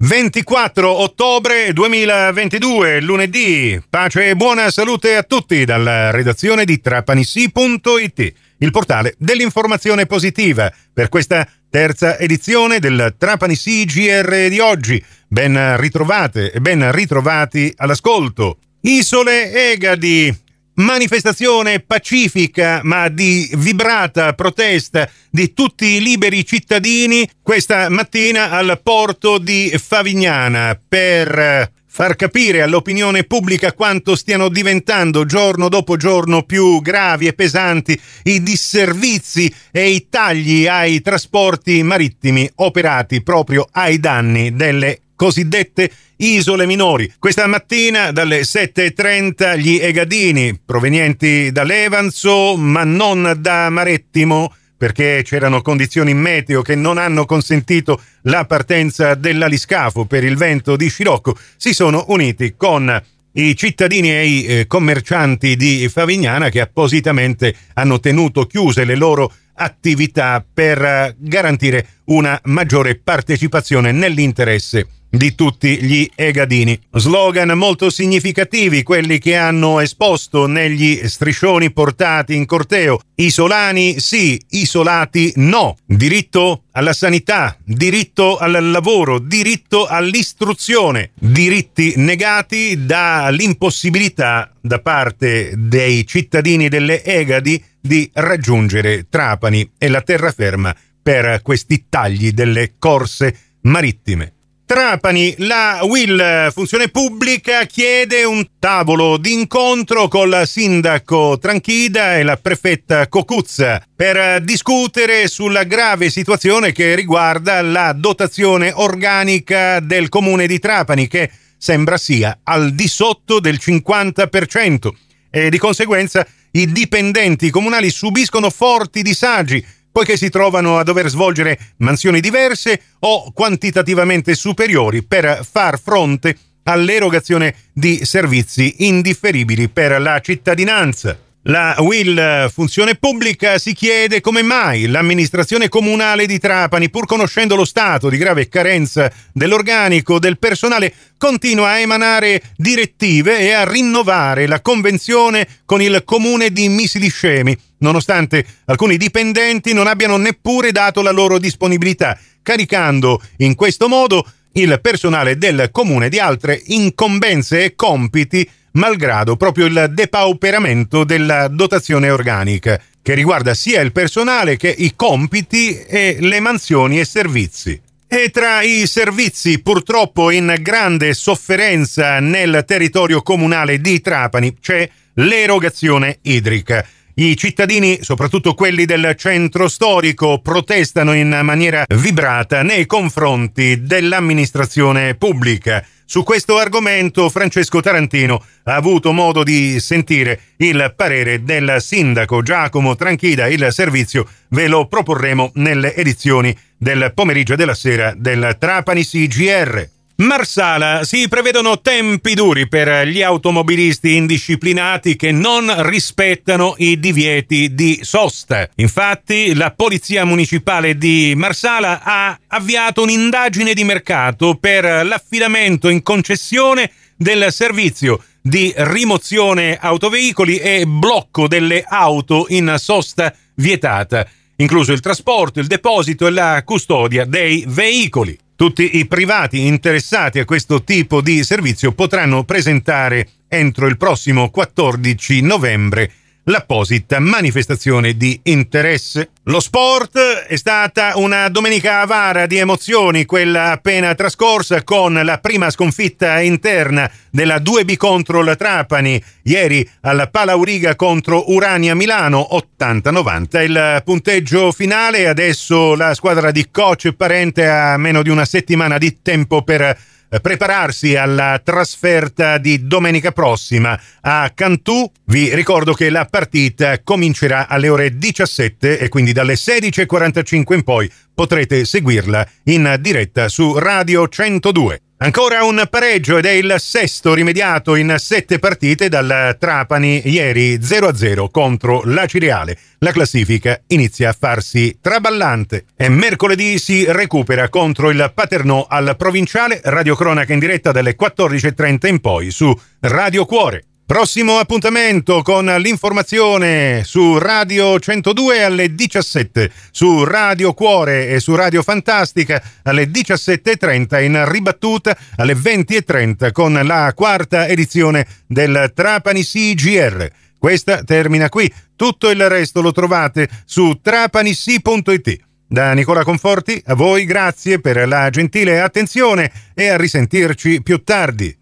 24 ottobre 2022, lunedì. Pace e buona salute a tutti dalla redazione di trapanissi.it, il portale dell'informazione positiva, per questa terza edizione del Trapanissi GR di oggi. Ben ritrovate e ben ritrovati all'ascolto. Isole Egadi, manifestazione pacifica ma di vibrata protesta di tutti i liberi cittadini questa mattina al porto di Favignana. Per far capire all'opinione pubblica quanto stiano diventando giorno dopo giorno più gravi e pesanti i disservizi e i tagli ai trasporti marittimi operati proprio ai danni delle cosiddette isole minori. Questa mattina dalle 7.30 gli Egadini provenienti da Levanzo ma non da Marettimo perché c'erano condizioni meteo che non hanno consentito la partenza dell'aliscafo per il vento di Scirocco, si sono uniti con i cittadini e i eh, commercianti di Favignana che appositamente hanno tenuto chiuse le loro attività per eh, garantire una maggiore partecipazione nell'interesse di tutti gli Egadini. Slogan molto significativi quelli che hanno esposto negli striscioni portati in corteo. Isolani sì, isolati no. Diritto alla sanità, diritto al lavoro, diritto all'istruzione. Diritti negati dall'impossibilità da parte dei cittadini delle Egadi di raggiungere Trapani e la terraferma per questi tagli delle corse marittime. Trapani, la Will Funzione Pubblica chiede un tavolo d'incontro con la sindaco Tranchida e la prefetta Cocuzza per discutere sulla grave situazione che riguarda la dotazione organica del comune di Trapani che sembra sia al di sotto del 50% e di conseguenza i dipendenti comunali subiscono forti disagi poiché si trovano a dover svolgere mansioni diverse o quantitativamente superiori per far fronte all'erogazione di servizi indifferibili per la cittadinanza. La Will Funzione Pubblica si chiede come mai l'amministrazione comunale di Trapani, pur conoscendo lo stato di grave carenza dell'organico del personale, continua a emanare direttive e a rinnovare la convenzione con il comune di Misili Scemi, nonostante alcuni dipendenti non abbiano neppure dato la loro disponibilità, caricando in questo modo il personale del comune di altre incombenze e compiti malgrado proprio il depauperamento della dotazione organica, che riguarda sia il personale che i compiti e le mansioni e servizi. E tra i servizi purtroppo in grande sofferenza nel territorio comunale di Trapani c'è l'erogazione idrica. I cittadini, soprattutto quelli del centro storico, protestano in maniera vibrata nei confronti dell'amministrazione pubblica. Su questo argomento Francesco Tarantino ha avuto modo di sentire il parere del sindaco Giacomo Tranchida. Il servizio ve lo proporremo nelle edizioni del pomeriggio e della sera del Trapani CGR. Marsala si prevedono tempi duri per gli automobilisti indisciplinati che non rispettano i divieti di sosta. Infatti, la Polizia Municipale di Marsala ha avviato un'indagine di mercato per l'affidamento in concessione del servizio di rimozione autoveicoli e blocco delle auto in sosta vietata, incluso il trasporto, il deposito e la custodia dei veicoli. Tutti i privati interessati a questo tipo di servizio potranno presentare entro il prossimo 14 novembre l'apposita manifestazione di interesse. Lo sport è stata una domenica avara di emozioni, quella appena trascorsa con la prima sconfitta interna della 2B contro la Trapani, ieri alla Palauriga contro Urania Milano 80-90. Il punteggio finale, adesso la squadra di coach parente ha meno di una settimana di tempo per prepararsi alla trasferta di domenica prossima a Cantù. Vi ricordo che la partita comincerà alle ore 17 e quindi dalle 16.45 in poi potrete seguirla in diretta su Radio 102. Ancora un pareggio ed è il sesto rimediato in sette partite dal Trapani ieri 0-0 contro la Cireale. La classifica inizia a farsi traballante e mercoledì si recupera contro il Paternò al provinciale, radiocronaca in diretta dalle 14.30 in poi su Radio Cuore. Prossimo appuntamento con l'informazione su Radio 102 alle 17, su Radio Cuore e su Radio Fantastica alle 17.30 in ribattuta alle 20.30 con la quarta edizione del Trapani CGR. Questa termina qui, tutto il resto lo trovate su trapanissi.it. Da Nicola Conforti, a voi grazie per la gentile attenzione e a risentirci più tardi.